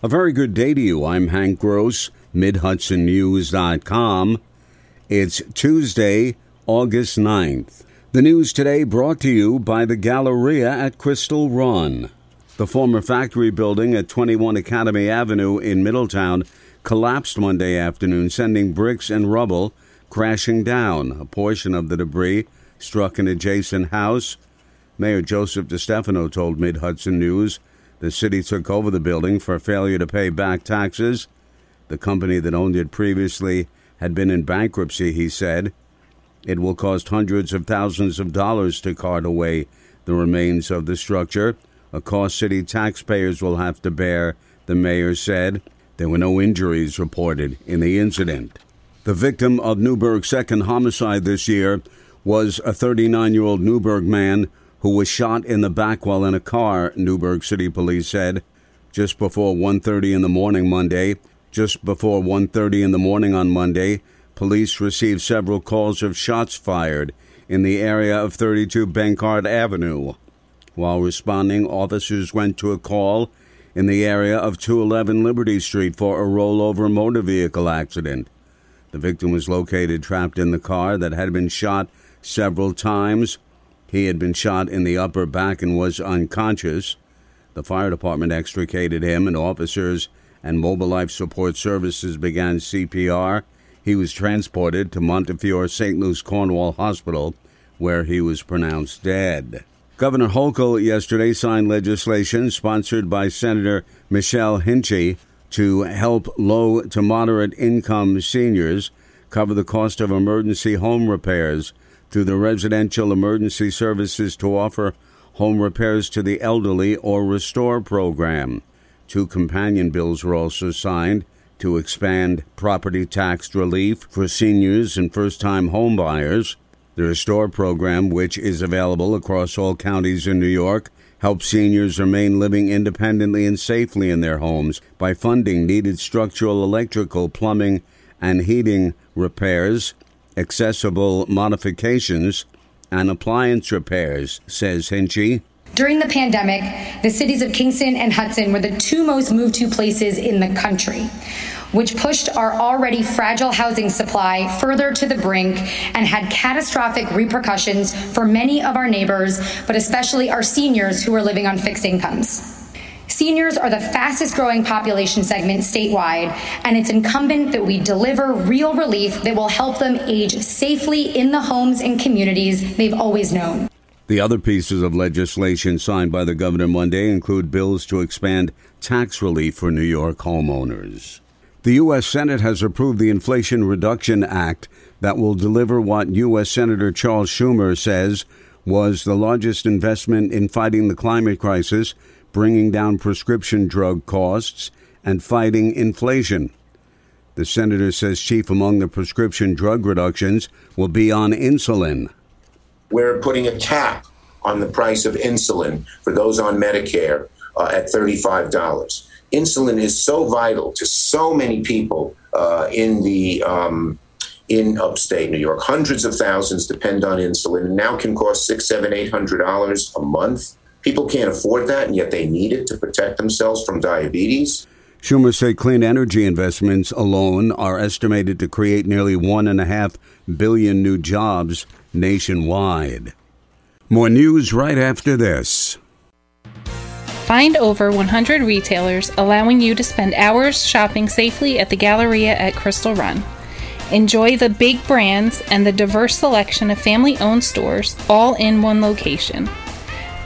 A very good day to you. I'm Hank Gross, MidHudsonNews.com. It's Tuesday, August 9th. The news today brought to you by the Galleria at Crystal Run. The former factory building at 21 Academy Avenue in Middletown collapsed Monday afternoon, sending bricks and rubble crashing down. A portion of the debris struck an adjacent house. Mayor Joseph DeStefano told Mid Hudson News the city took over the building for failure to pay back taxes. The company that owned it previously had been in bankruptcy, he said. It will cost hundreds of thousands of dollars to cart away the remains of the structure, a cost city taxpayers will have to bear, the mayor said. There were no injuries reported in the incident. The victim of Newburgh's second homicide this year was a 39 year old Newburgh man who was shot in the back while in a car, Newburgh City Police said. Just before 1:30 in the morning Monday, just before 1:30 in the morning on Monday, police received several calls of shots fired in the area of 32 Benkard Avenue. While responding, officers went to a call in the area of 211 Liberty Street for a rollover motor vehicle accident. The victim was located trapped in the car that had been shot several times. He had been shot in the upper back and was unconscious. The fire department extricated him, and officers and Mobile Life Support Services began CPR. He was transported to Montefiore St. Luke's Cornwall Hospital, where he was pronounced dead. Governor Hochul yesterday signed legislation sponsored by Senator Michelle Hinchey to help low to moderate income seniors cover the cost of emergency home repairs through the Residential Emergency Services to offer home repairs to the elderly or restore program. Two companion bills were also signed to expand property tax relief for seniors and first time homebuyers. The Restore program, which is available across all counties in New York, helps seniors remain living independently and safely in their homes by funding needed structural, electrical, plumbing, and heating repairs accessible modifications and appliance repairs, says Hinchey. During the pandemic, the cities of Kingston and Hudson were the two most moved to places in the country, which pushed our already fragile housing supply further to the brink and had catastrophic repercussions for many of our neighbors, but especially our seniors who were living on fixed incomes. Seniors are the fastest growing population segment statewide, and it's incumbent that we deliver real relief that will help them age safely in the homes and communities they've always known. The other pieces of legislation signed by the governor Monday include bills to expand tax relief for New York homeowners. The U.S. Senate has approved the Inflation Reduction Act that will deliver what U.S. Senator Charles Schumer says was the largest investment in fighting the climate crisis bringing down prescription drug costs, and fighting inflation. The senator says chief among the prescription drug reductions will be on insulin. We're putting a cap on the price of insulin for those on Medicare uh, at $35. Insulin is so vital to so many people uh, in the um, in upstate New York. Hundreds of thousands depend on insulin, and now can cost six, seven, eight hundred dollars a month. People can't afford that, and yet they need it to protect themselves from diabetes. Schumer said clean energy investments alone are estimated to create nearly one and a half billion new jobs nationwide. More news right after this. Find over 100 retailers allowing you to spend hours shopping safely at the Galleria at Crystal Run. Enjoy the big brands and the diverse selection of family owned stores all in one location.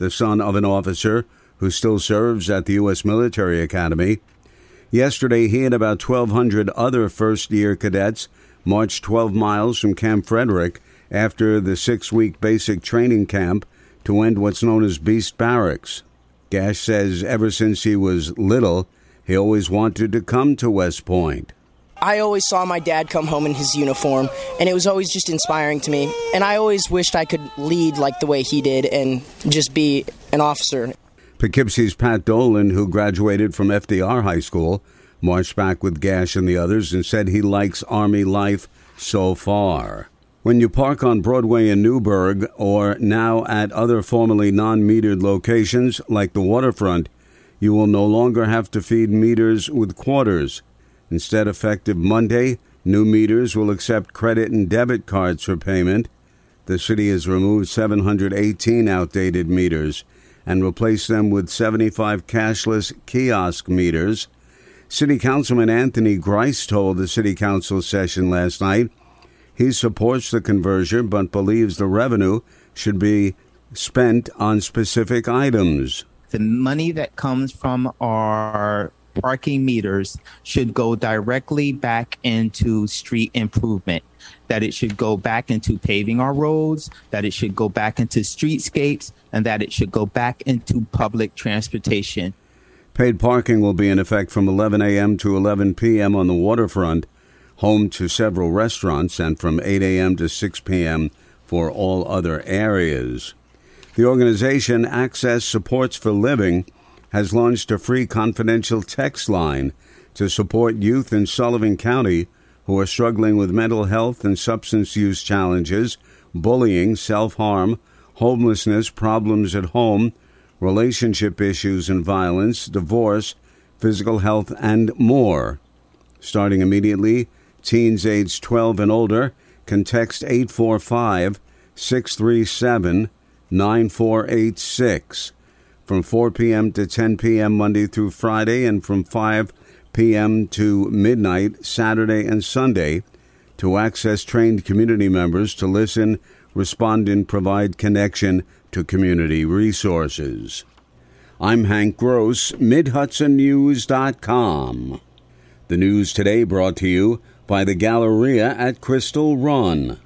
the son of an officer who still serves at the U.S. Military Academy. Yesterday, he and about 1,200 other first year cadets marched 12 miles from Camp Frederick after the six week basic training camp to end what's known as Beast Barracks. Gash says ever since he was little, He always wanted to come to West Point. I always saw my dad come home in his uniform, and it was always just inspiring to me. And I always wished I could lead like the way he did and just be an officer. Poughkeepsie's Pat Dolan, who graduated from FDR High School, marched back with Gash and the others and said he likes Army life so far. When you park on Broadway in Newburgh or now at other formerly non metered locations like the waterfront, you will no longer have to feed meters with quarters. Instead, effective Monday, new meters will accept credit and debit cards for payment. The city has removed 718 outdated meters and replaced them with 75 cashless kiosk meters. City Councilman Anthony Grice told the City Council session last night he supports the conversion but believes the revenue should be spent on specific items. The money that comes from our parking meters should go directly back into street improvement. That it should go back into paving our roads, that it should go back into streetscapes, and that it should go back into public transportation. Paid parking will be in effect from 11 a.m. to 11 p.m. on the waterfront, home to several restaurants, and from 8 a.m. to 6 p.m. for all other areas. The organization Access Supports for Living has launched a free confidential text line to support youth in Sullivan County who are struggling with mental health and substance use challenges, bullying, self harm, homelessness, problems at home, relationship issues and violence, divorce, physical health, and more. Starting immediately, teens aged 12 and older can text 845 637 9486 from 4 p.m. to 10 p.m. Monday through Friday and from 5 p.m. to midnight Saturday and Sunday to access trained community members to listen, respond, and provide connection to community resources. I'm Hank Gross, MidHudsonNews.com. The news today brought to you by the Galleria at Crystal Run.